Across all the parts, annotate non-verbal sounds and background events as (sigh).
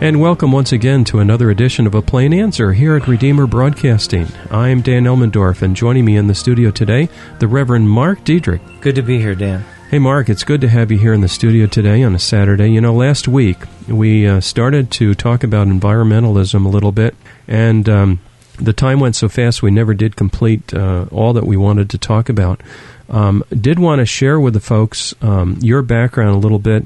And welcome once again to another edition of A Plain Answer here at Redeemer Broadcasting. I'm Dan Elmendorf, and joining me in the studio today, the Reverend Mark Diedrich. Good to be here, Dan. Hey, Mark, it's good to have you here in the studio today on a Saturday. You know, last week we uh, started to talk about environmentalism a little bit, and um, the time went so fast we never did complete uh, all that we wanted to talk about. Um, did want to share with the folks um, your background a little bit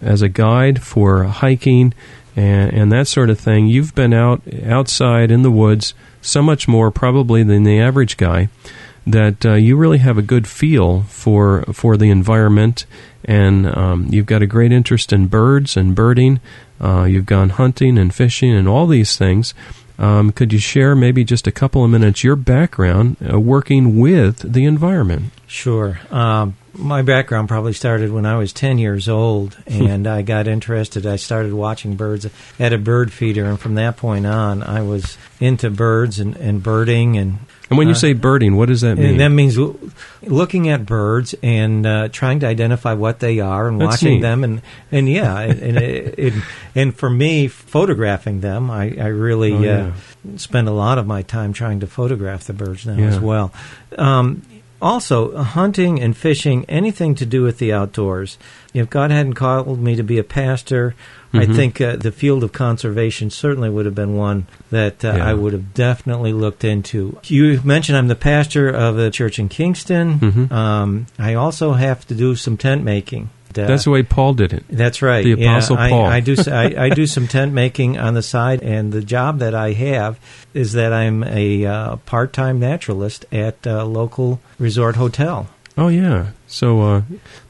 as a guide for hiking and, and that sort of thing. You've been out outside in the woods so much more probably than the average guy that uh, you really have a good feel for for the environment, and um, you've got a great interest in birds and birding. Uh, you've gone hunting and fishing and all these things. Um, could you share maybe just a couple of minutes your background uh, working with the environment? Sure. Um, my background probably started when I was 10 years old, (laughs) and I got interested. I started watching birds at a bird feeder, and from that point on, I was into birds and, and birding. And, and when you uh, say birding, what does that mean? that means looking at birds and uh, trying to identify what they are and That's watching neat. them. And, and yeah, (laughs) and, and, it, it, and for me, photographing them, I, I really Oh, yeah. uh, spend a lot of my time trying to photograph the birds now Yeah. as well. Um, also, hunting and fishing, anything to do with the outdoors. If God hadn't called me to be a pastor, I Mhm. think uh, the field of conservation certainly would have been one that uh, Yeah. I would have definitely looked into. You mentioned I'm the pastor of a church in Kingston. Mhm. Um, I also have to do some tent making. Uh, That's the way Paul did it. that's right. The Apostle I, Paul. I do. I, I do (laughs) some tent making on the side, and the job that I have is that I'm a uh, part-time naturalist at a local resort hotel. Oh yeah. So, uh,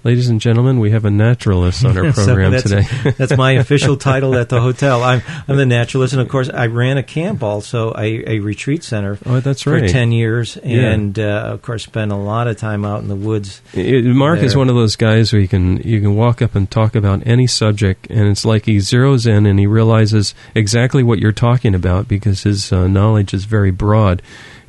ladies and gentlemen, we have a naturalist on our (laughs) program that's, today. (laughs) that's my official title at the (laughs) hotel. I'm I'm the naturalist, and of course, I ran a camp also, a, a retreat center oh, that's for right. ten years, Yeah. and uh, of course, spent a lot of time out in the woods. It- Mark is one of those guys where you can you can walk up and talk about any subject, and it's like he zeroes in and he realizes exactly what you're talking about because his uh, knowledge is very broad.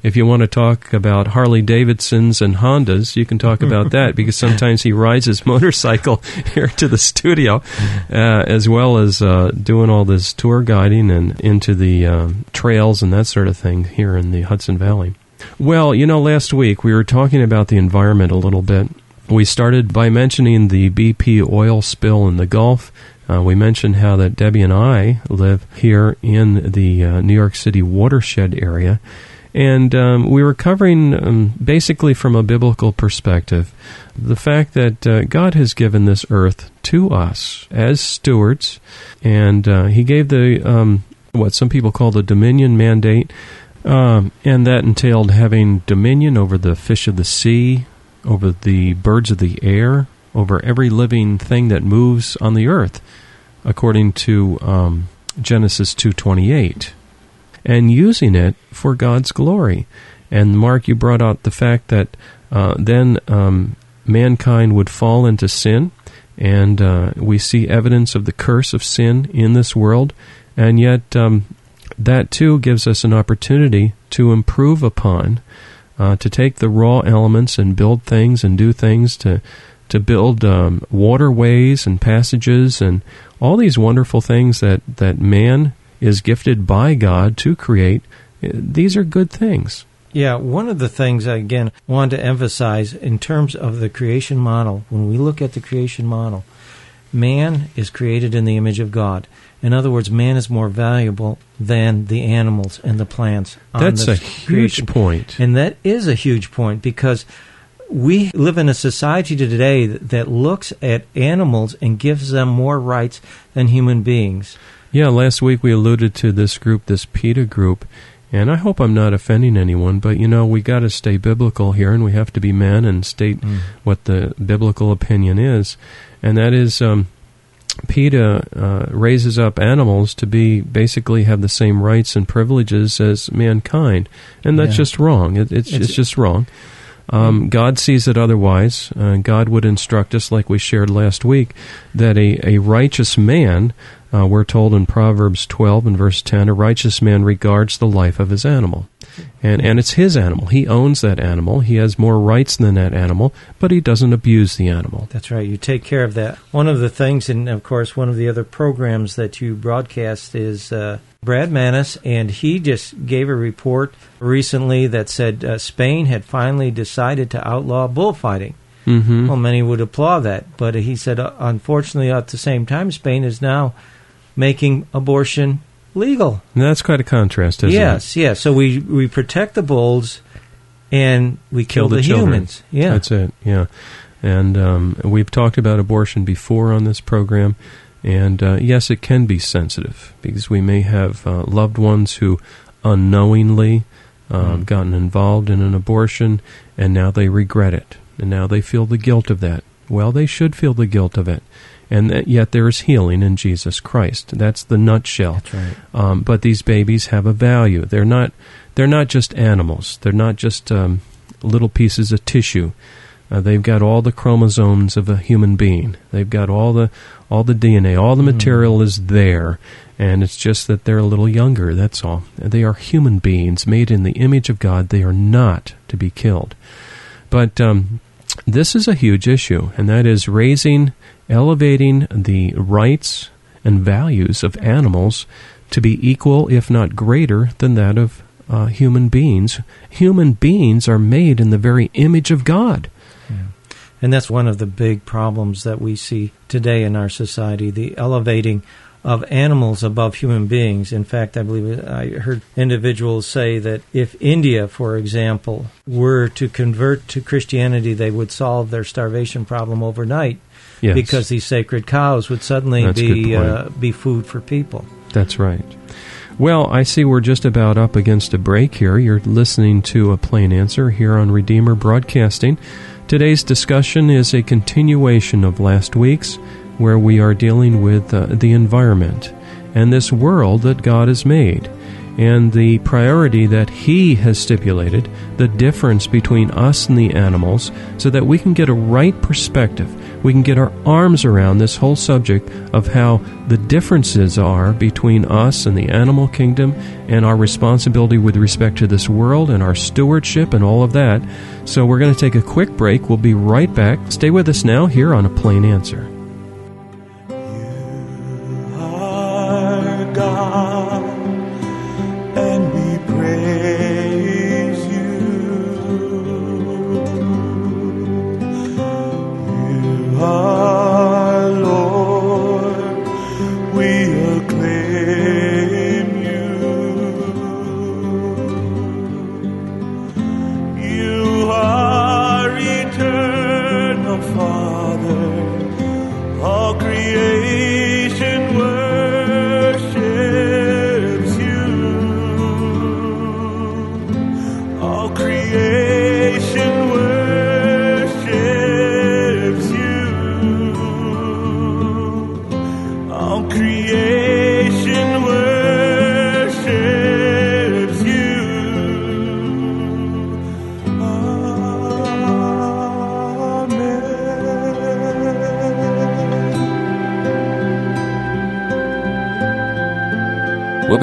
If you want to talk about Harley Davidsons and Hondas, you can talk about that (laughs) because sometimes he rides his (laughs) motorcycle (laughs) here to the studio, uh, as well as uh, doing all this tour guiding and into the um, trails and that sort of thing here in the Hudson Valley. Well, you know, last week we were talking about the environment a little bit. We started by mentioning the BP oil spill in the Gulf. Uh, we mentioned how that Debbie and I live here in the uh, New York City watershed area. And um, we were covering um, basically from a biblical perspective the fact that uh, God has given this earth to us as stewards, and uh, He gave the um, what some people call the dominion mandate, um, and that entailed having dominion over the fish of the sea, over the birds of the air, over every living thing that moves on the earth, according to um, Genesis two twenty eight and using it for God's glory. And Mark, you brought out the fact that uh, then um, mankind would fall into sin, and uh, we see evidence of the curse of sin in this world, and yet um, that too gives us an opportunity to improve upon, uh, to take the raw elements and build things and do things to to build um, waterways and passages and all these wonderful things that, that man is gifted by God to create. Uh, These are good things. Yeah, one of the things I again want to emphasize in terms of the creation model, when we look at the creation model, man is created in the image of God. In other words, man is more valuable than the animals and the plants. That's a this huge creation. point. And that is a huge point because we live in a society today that looks at animals and gives them more rights than human beings. Yeah, last week we alluded to this group, this PETA group, and I hope I'm not offending anyone, but you know, we got to stay biblical here and we have to be men and state what the biblical opinion is. And that is, um, PETA uh, raises up animals to be basically have the same rights and privileges as mankind, and that's Yeah. just wrong. It, it's, It's- it's just wrong. Um, God sees it otherwise. Uh, God would instruct us, like we shared last week, that a, a righteous man Uh, we're told in Proverbs 12 and verse 10 a righteous man regards the life of his animal. And, and it's his animal. He owns that animal. He has more rights than that animal, but he doesn't abuse the animal. That's right. You take care of that. One of the things, and of course, one of the other programs that you broadcast is uh, Brad Manis, and he just gave a report recently that said uh, Spain had finally decided to outlaw bullfighting. Mm-hmm. Well, many would applaud that, but he said, uh, unfortunately, at the same time, Spain is now making abortion legal. And that's quite a contrast, isn't yes, it? yes. Yes. So we we protect the bulls, and we kill, the, the, humans. Yeah, That's it, yeah. And um, we've talked about abortion before on this program. And uh, yes, it can be sensitive because we may have uh, loved ones who unknowingly um, Mm. gotten involved in an abortion and now they regret it. And now they feel the guilt of that. Well, they should feel the guilt of it. And that, yet there is healing in Jesus Christ. That's the nutshell. That's right. Um, but these babies have a value. They're not. They're not just animals. They're not just um, little pieces of tissue. Uh, they've got all the chromosomes of a human being. They've got all the all the DNA. All the Mm. material is there, and it's just that they're a little younger. That's all. They are human beings made in the image of God. They are not to be killed. But um, this is a huge issue, and that is raising, elevating the rights and values of animals to be equal, if not greater, than that of uh, human beings. Human beings are made in the very image of God. And that's one of the big problems that we see today in our society the elevating of animals above human beings. In fact, I believe I heard individuals say that if India, for example, were to convert to Christianity, they would solve their starvation problem overnight Yes, because these sacred cows would suddenly That's be uh, be food for people. that's right. Well, I see we're just about up against a break here. You're listening to a plain answer here on Redeemer Broadcasting. Today's discussion is a continuation of last week's, where we are dealing with uh, the environment and this world that God has made, and the priority that He has stipulated, the difference between us and the animals, so that we can get a right perspective. We can get our arms around this whole subject of how the differences are between us and the animal kingdom and our responsibility with respect to this world and our stewardship and all of that. So we're going to take a quick break. We'll be right back. Stay with us now here on A Plain Answer.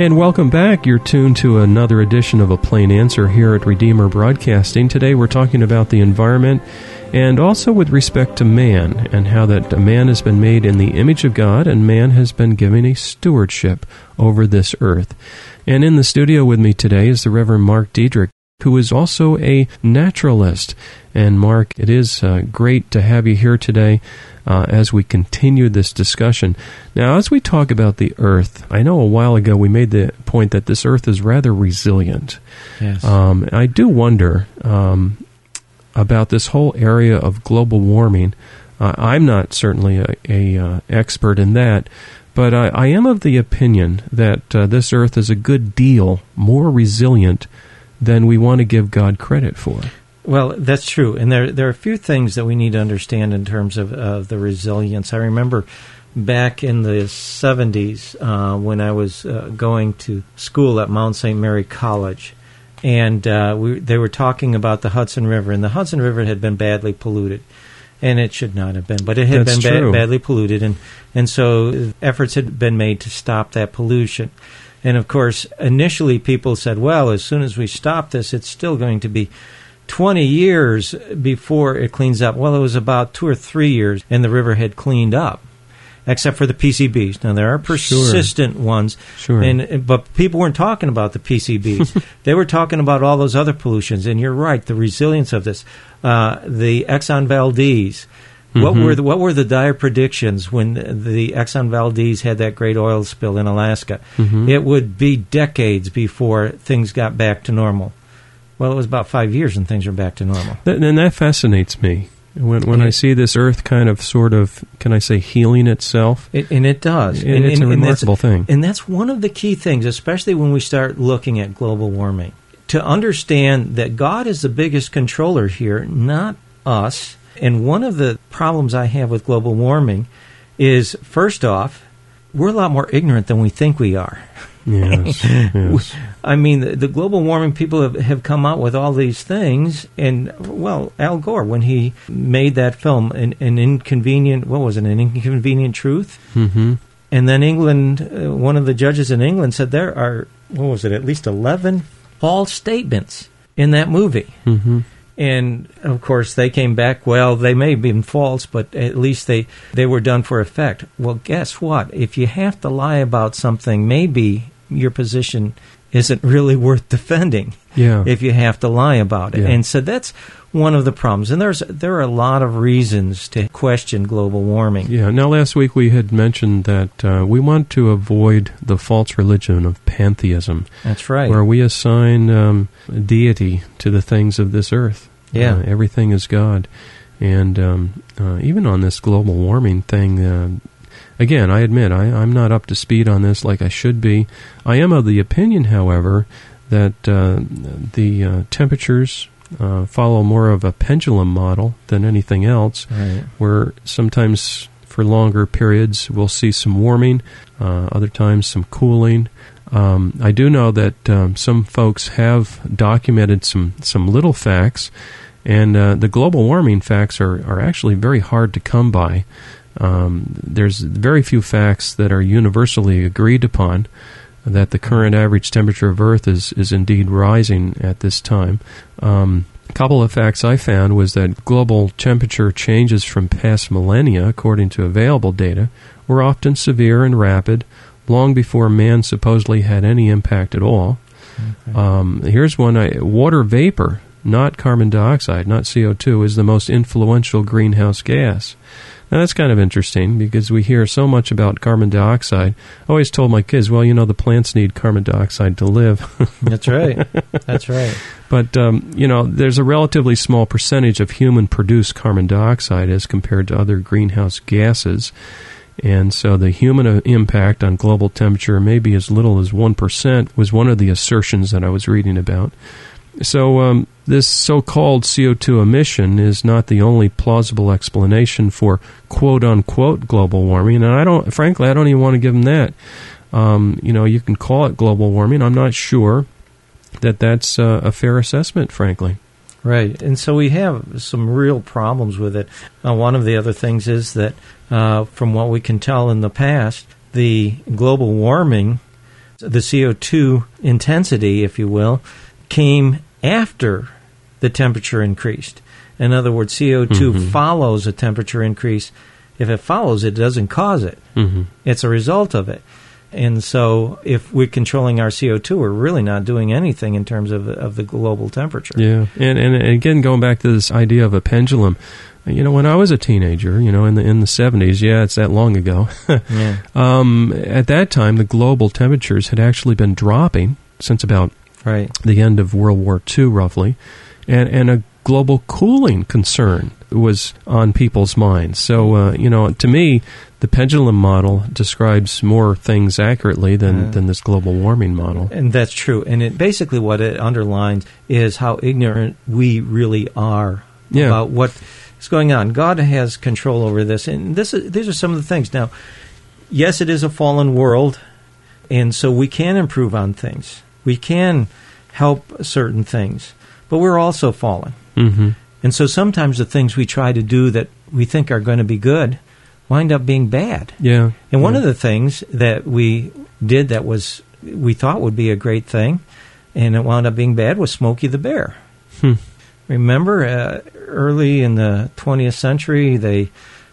And welcome back. You're tuned to another edition of A Plain Answer here at Redeemer Broadcasting. Today we're talking about the environment and also with respect to man and how that man has been made in the image of God and man has been given a stewardship over this earth. And in the studio with me today is the Reverend Mark Diedrich, who is also a naturalist. And Mark, it is uh, great to have you here today uh, as we continue this discussion. Now, as we talk about the earth, I know a while ago we made the point that this earth is rather resilient. Yes. Um, I do wonder um, about this whole area of global warming. Uh, I'm not certainly a, a uh, expert in that, but I, I, am of the opinion that uh, this earth is a good deal more resilient than we want to give God credit for. Well, that's true, and there there are a few things that we need to understand in terms of uh, the resilience. I remember back in the '70s uh, when I was uh, going to school at Mount St. Mary College, and uh, we, they were talking about the Hudson River, and the Hudson River had been badly polluted, and it should not have been, but it had That's been ba- badly polluted, and and so efforts had been made to stop that pollution. And of course, initially people said, well, as soon as we stop this, it's still going to be 20 years before it cleans up. Well, it was about two or three years, and the river had cleaned up, except for the PCBs. Now, there are persistent ones, Sure. and but people weren't talking about the PCBs. (laughs) they were talking about all those other pollutions. And you're right, the resilience of this. Uh, the Exxon Valdez. What Mhm. were the, what were the dire predictions when the Exxon Valdez had that great oil spill in Alaska? Mhm. It would be decades before things got back to normal. Well, it was about five years and things are back to normal. Th- and that fascinates me. When, when I see this earth kind of sort of, can I say, healing itself, It, and it does. it- and, it's and- a and remarkable thing. And that's one of the key things, especially when we start looking at global warming. To understand that God is the biggest controller here, not us. And one of the problems I have with global warming is, first off, we're a lot more ignorant than we think we are. Yes. (laughs) yes. I mean, the, the global warming people have, have come out with all these things, and well, Al Gore, when he made that film, an, an inconvenient, what was it, an inconvenient truth, hmm and then England, uh, one of the judges in England said there are, what was it, at least eleven false statements in that movie. hmm And of course, they came back. Well, they may have been false, but at least they they were done for effect. Well, guess what? If you have to lie about something, maybe your position isn't really (laughs) worth defending. Yeah. If you have to lie about it, Yeah. and so that's one of the problems. And there's there are a lot of reasons to question global warming. Yeah. Now, last week we had mentioned that uh, we want to avoid the false religion of pantheism, That's right. where we assign um, deity to the things of this earth. Yeah. Uh, everything is God. And um, uh, even on this global warming thing, uh, again, I admit I, I'm not up to speed on this like I should be. I am of the opinion, however, that uh, the uh, temperatures uh, follow more of a pendulum model than anything else Right. where sometimes for longer periods we'll see some warming, uh, other times some cooling. Um, I do know that um, some folks have documented some, some little facts, and uh, the global warming facts are, are actually very hard to come by. Um, there's very few facts that are universally agreed upon that the current average temperature of Earth is, is indeed rising at this time. Um, a couple of facts I found was that global temperature changes from past millennia, according to available data, were often severe and rapid, long before man supposedly had any impact at all. Um, here's one: I, water vapor, not carbon dioxide, not CO2, is the most influential greenhouse gas. Now that's kind of interesting because we hear so much about carbon dioxide. I always told my kids, well, you know, the plants need carbon dioxide to live. (laughs) That's right. That's right. But um, you know, there's a relatively small percentage of human-produced carbon dioxide as compared to other greenhouse gases, and so the human uh, impact on global temperature may be as little as one percent. Was one of the assertions that I was reading about. So um, this so-called CO2 emission is not the only plausible explanation for "quote-unquote" global warming, and I don't, frankly, I don't even want to give them that. Um, you know, you can call it global warming. I'm not sure that that's uh, a fair assessment, frankly. Right. And so we have some real problems with it. Uh, one of the other things is that, uh, from what we can tell in the past, the global warming the CO2 intensity, if you will, came after the temperature increased. In other words, CO2 Mhm. follows a temperature increase. If it follows it, doesn't cause it. hmm It's a result of it. And so, if we're controlling our CO2, we're really not doing anything in terms of, of the global temperature. Yeah, and, and and again, going back to this idea of a pendulum, you know, when I was a teenager, you know, in the in the seventies, yeah, it's that long ago. (laughs) Yeah. um, at that time, the global temperatures had actually been dropping since about Right. the end of World War II, roughly, and and a global cooling concern was on people's minds. So, uh, you know, to me, the pendulum model describes more things accurately than, Yeah. than this global warming model. And that's true. And it basically what it underlines is how ignorant we really are Yeah. about what is going on. God has control over this, and this is, these are some of the things. Now, yes, it is a fallen world, and so we can improve on things. We can help certain things, but we're also fallen. hmm And so sometimes the things we try to do that we think are going to be good wind up being bad. Yeah. And one yeah. of the things that we did that was we thought would be a great thing, and it wound up being bad, was Smokey the Bear. Hmm. Remember, uh, early in the 20th century, they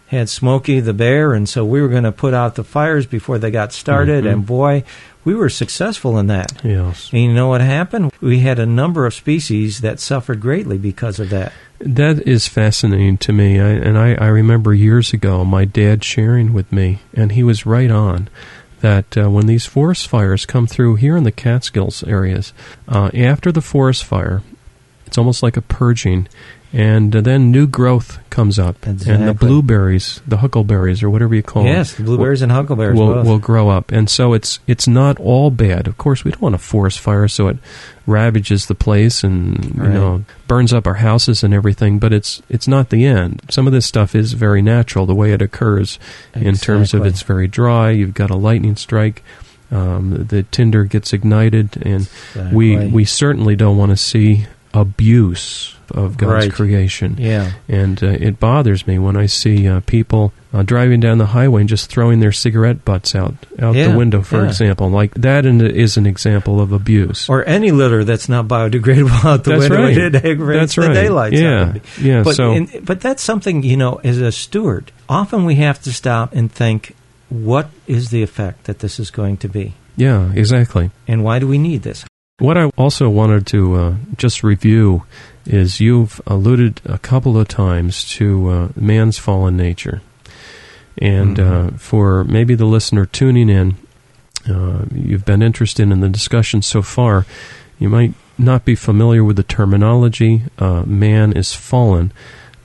had Smokey the Bear, and so we were going to put out the fires before they got started, Mhm. and boy, we were successful in that. Yes. And you know what happened? We had a number of species that suffered greatly because of that. That is fascinating to me. I, and I, I remember years ago my dad sharing with me, and he was right on, that uh, when these forest fires come through here in the Catskills areas, uh, after the forest fire, it's almost like a purging. And uh, then new growth comes up, and the blueberries, the huckleberries, or whatever you call yes, the them, blueberries and huckleberries. will, both. will grow up. And so it's it's not all bad. Of course, we don't want a forest fire so it ravages the place and you Right. know burns up our houses and everything. But it's it's not the end. Some of this stuff is very natural the way it occurs in terms of it's very dry. You've got a lightning strike. Um, the tinder gets ignited, and we we certainly don't want to see abuse of God's Right. creation. yeah. And uh, it bothers me when I see uh, people uh, driving down the highway and just throwing their cigarette butts out out Yeah, the window, for yeah. example. Like that is an example of abuse. or any litter that's not biodegradable (laughs) out the That's window. right. (laughs) It aggravates That's the right. daylights Yeah, yeah. But, so in- but that's something, you know, as a steward, often we have to stop and think, what is the effect that this is going to be? yeah, exactly. And why do we need this? What I also wanted to uh, just review is you've alluded a couple of times to uh, man's fallen nature. And Mhm. uh, for maybe the listener tuning in, uh, you've been interested in the discussion so far, you might not be familiar with the terminology uh, man is fallen.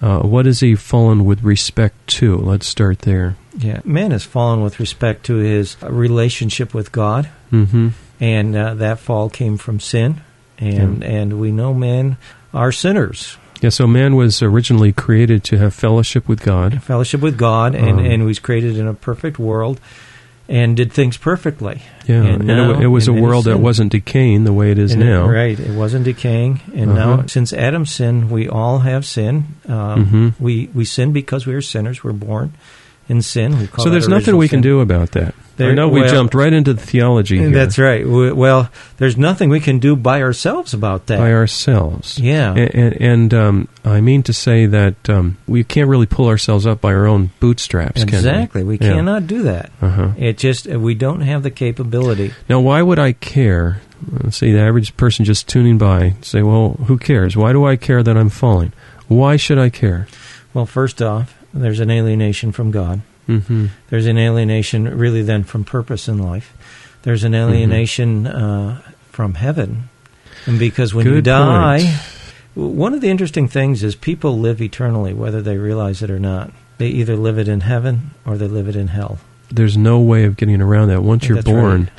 Uh, what is he fallen with respect to? Let's start there. Yeah. Man is fallen with respect to his relationship with God, hmm and uh, that fall came from sin. And, and we know men are sinners. Yeah, so man was originally created to have fellowship with God. Fellowship with God, and, Um, and was created in a perfect world and did things perfectly. Yeah, And and, it, it was a and then world that wasn't decaying the way it is And it- now. right. It wasn't decaying. And Uh-huh. now, since Adam's sin, we all have sin. Um, Mhm. we, we sin because we are sinners. We're born in sin. So there's nothing we can do about that. I know we well- jumped right into the theology here That's right. We- Well, there's nothing we can do by ourselves about that. by ourselves. yeah. And, and, and um, I mean to say that um, we can't really pull ourselves up by our own bootstraps, can exactly. We we? Yeah. cannot do that. Uh-huh. It just, we don't have the capability. Now, why would I care? Let's see, the average person just tuning by say, well, who cares? Why do I care that I'm falling? Why should I care? Well, first off, there's an alienation from God. hmm There's an alienation, really, then from purpose in life. There's an alienation uh, from heaven, and because when you Good die, point. w- one of the interesting things is people live eternally, whether they realize it or not. They either live it in heaven or they live it in hell. There's no way of getting around that. Once you're That's born, right.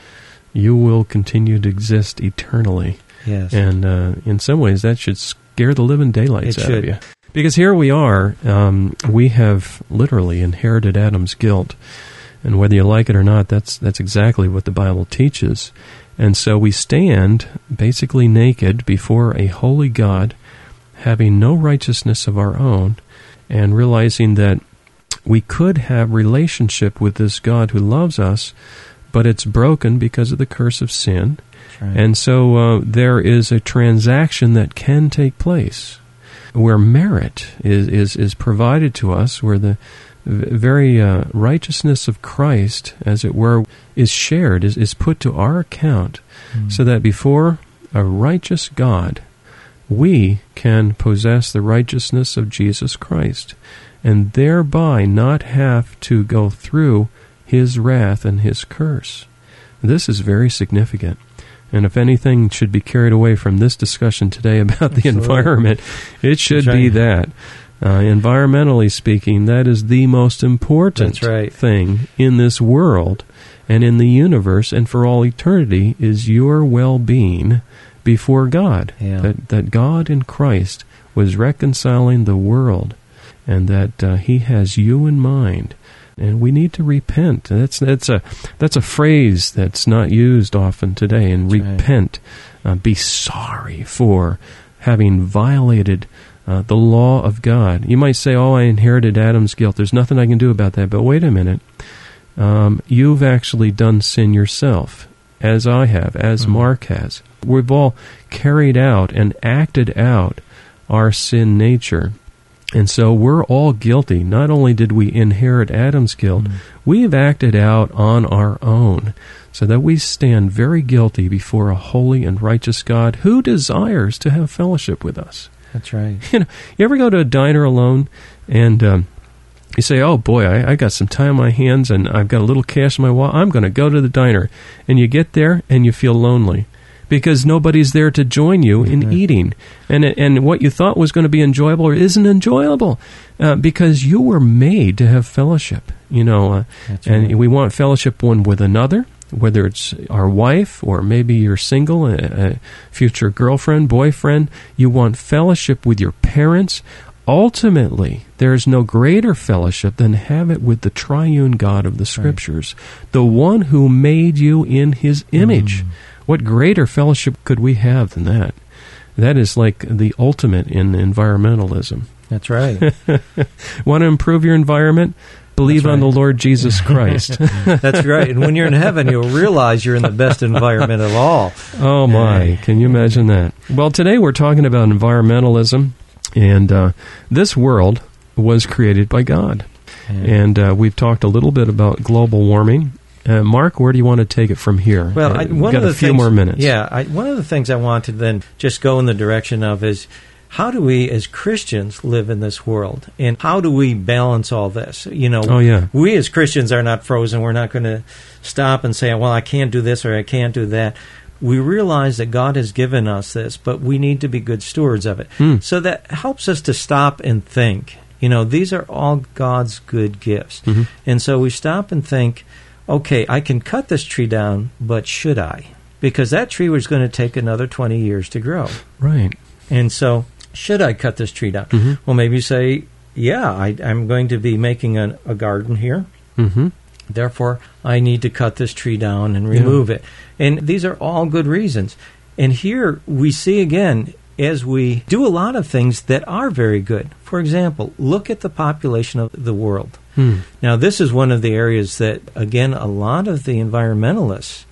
you will continue to exist eternally. Yes. And uh, in some ways, that should scare the living daylights It out should. of you. Because here we are, um, we have literally inherited Adam's guilt. And whether you like it or not, that's, that's exactly what the Bible teaches. And so we stand basically naked before a holy God, having no righteousness of our own, and realizing that we could have relationship with this God who loves us, but it's broken because of the curse of sin. Right. And so uh, there is a transaction that can take place where merit is, is, is provided to us, where the very uh, righteousness of Christ, as it were, is shared, is, is put to our account, so that before a righteous God, we can possess the righteousness of Jesus Christ, and thereby not have to go through his wrath and his curse. This is very significant. And if anything should be carried away from this discussion today about the Absolutely. environment, it should be that. Uh, environmentally speaking, that is the most important right. thing in this world and in the universe and for all eternity is your well being before God. Yeah. That, that God in Christ was reconciling the world and that uh, He has you in mind. And we need to repent. That's that's a that's a phrase that's not used often today. And That's right. repent, uh, be sorry for having violated uh, the law of God. You might say, "Oh, I inherited Adam's guilt. There's nothing I can do about that." But wait a minute. Um, you've actually done sin yourself, as I have, as Mhm. Mark has. We've all carried out and acted out our sin nature. And so we're all guilty. Not only did we inherit Adam's guilt, Mm. we have acted out on our own, so that we stand very guilty before a holy and righteous God who desires to have fellowship with us. That's right. (laughs) You know, you ever go to a diner alone and um, you say, "Oh boy, I, I got some time on my hands and I've got a little cash in my wallet. I'm going to go to the diner." And you get there and you feel lonely because nobody's there to join you in Mhm. eating, and and what you thought was going to be enjoyable isn't enjoyable uh, because you were made to have fellowship. You know, uh, and right. we want fellowship one with another, whether it's our wife or maybe you're single, a, a future girlfriend, boyfriend. You want fellowship with your parents. Ultimately, there is no greater fellowship than have it with the triune God of the Scriptures, the one who made you in His image. Mm. What greater fellowship could we have than that? That is like the ultimate in environmentalism. That's right. (laughs) Want to improve your environment? Believe That's on the. Lord Jesus (laughs) Christ. (laughs) That's right. And when you're in heaven, you'll realize you're in the best environment of all. Oh my! Can you imagine that? Well, today we're talking about environmentalism, and uh, this world was created by God, and uh, we've talked a little bit about global warming. Uh, Mark, where do you want to take it from here? Well, Uh, I, we've one got of the a few things, more minutes. Yeah, I, one of the things I want to then just go in the direction of is how do we, as Christians, live in this world, and how do we balance all this? You know, Oh yeah. we as Christians are not frozen. We're not going to stop and say, "Well, I can't do this or I can't do that." We realize that God has given us this, but we need to be good stewards of it. Hmm. So that helps us to stop and think. You know, these are all God's good gifts. Mhm. And so we stop and think, okay, I can cut this tree down, but should I? Because that tree was going to take another 20 years to grow. Right. And so, should I cut this tree down? Mhm. Well, maybe you say, yeah, I, I'm going to be making an, a garden here. Mm-hmm. Therefore, I need to cut this tree down and remove it. And these are all good reasons. And here we see again, as we do a lot of things that are very good. For example, look at the population of the world. Hmm. Now, this is one of the areas that, again, a lot of the environmentalists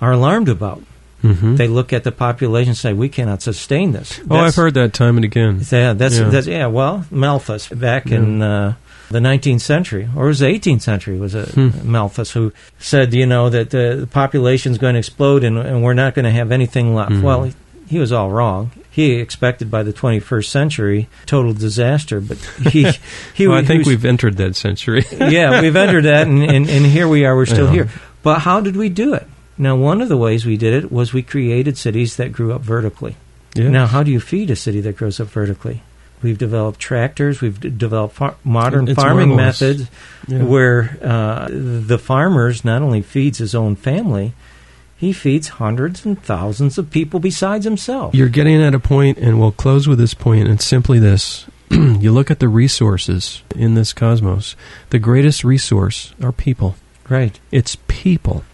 are alarmed about. Mm-hmm. They look at the population and say, we cannot sustain this. oh, I've heard that time and again. Yeah, that's, Yeah. that's yeah. Well, Malthus back Yeah. in uh, the 19th century, or it was the 18th century, was it Hmm. Malthus who said, you know, that the population is going to explode and, and we're not going to have anything left. Mhm. Well, he, he was all wrong. He expected by the 21st century total disaster, but he (laughs) he. Well, I he think was- we've entered that century. (laughs) yeah, we've entered that, and, and, and here we are. We're still Yeah. here. But how did we do it? Now, one of the ways we did it was we created cities that grew up vertically. yeah. Now, how do you feed a city that grows up vertically? We've developed tractors. We've d- developed far- modern It's farming methods Yeah. where uh, the farmers not only feeds his own family, he feeds hundreds and thousands of people besides himself. You're getting at a point, and we'll close with this point. And it's simply this: (clears throat) you look at the resources in this cosmos. The greatest resource are people. Right. It's people.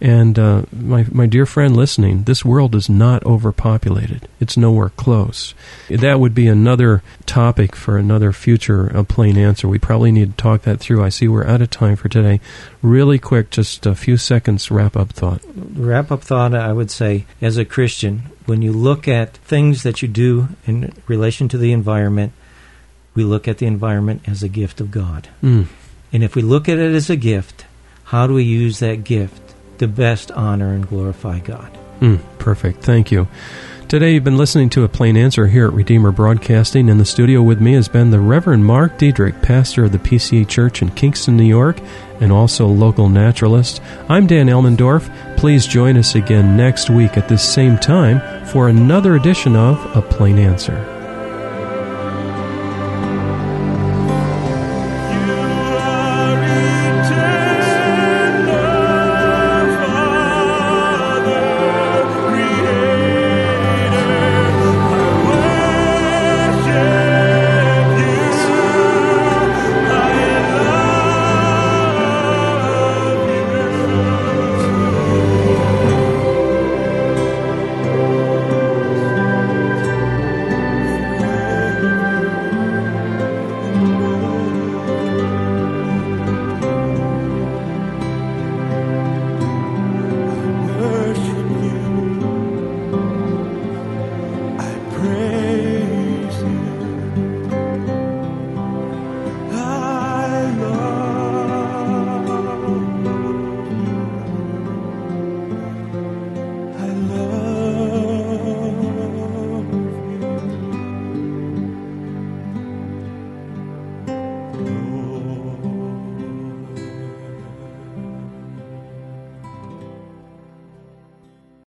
And uh, my, my dear friend listening, this world is not overpopulated. It's nowhere close. That would be another topic for another future a plain answer. We probably need to talk that through. I see we're out of time for today. Really quick, just a few seconds wrap up thought. Wrap up thought, I would say, as a Christian, when you look at things that you do in relation to the environment, we look at the environment as a gift of God. Mm. And if we look at it as a gift, how do we use that gift to best honor and glorify God? Mm, perfect. Thank you. Today you've been listening to a plain answer here at Redeemer Broadcasting. In the studio with me has been the Reverend Mark Diedrich, pastor of the PCA Church in Kingston, New York, and also a local naturalist. I'm Dan Elmendorf. Please join us again next week at this same time for another edition of A Plain Answer.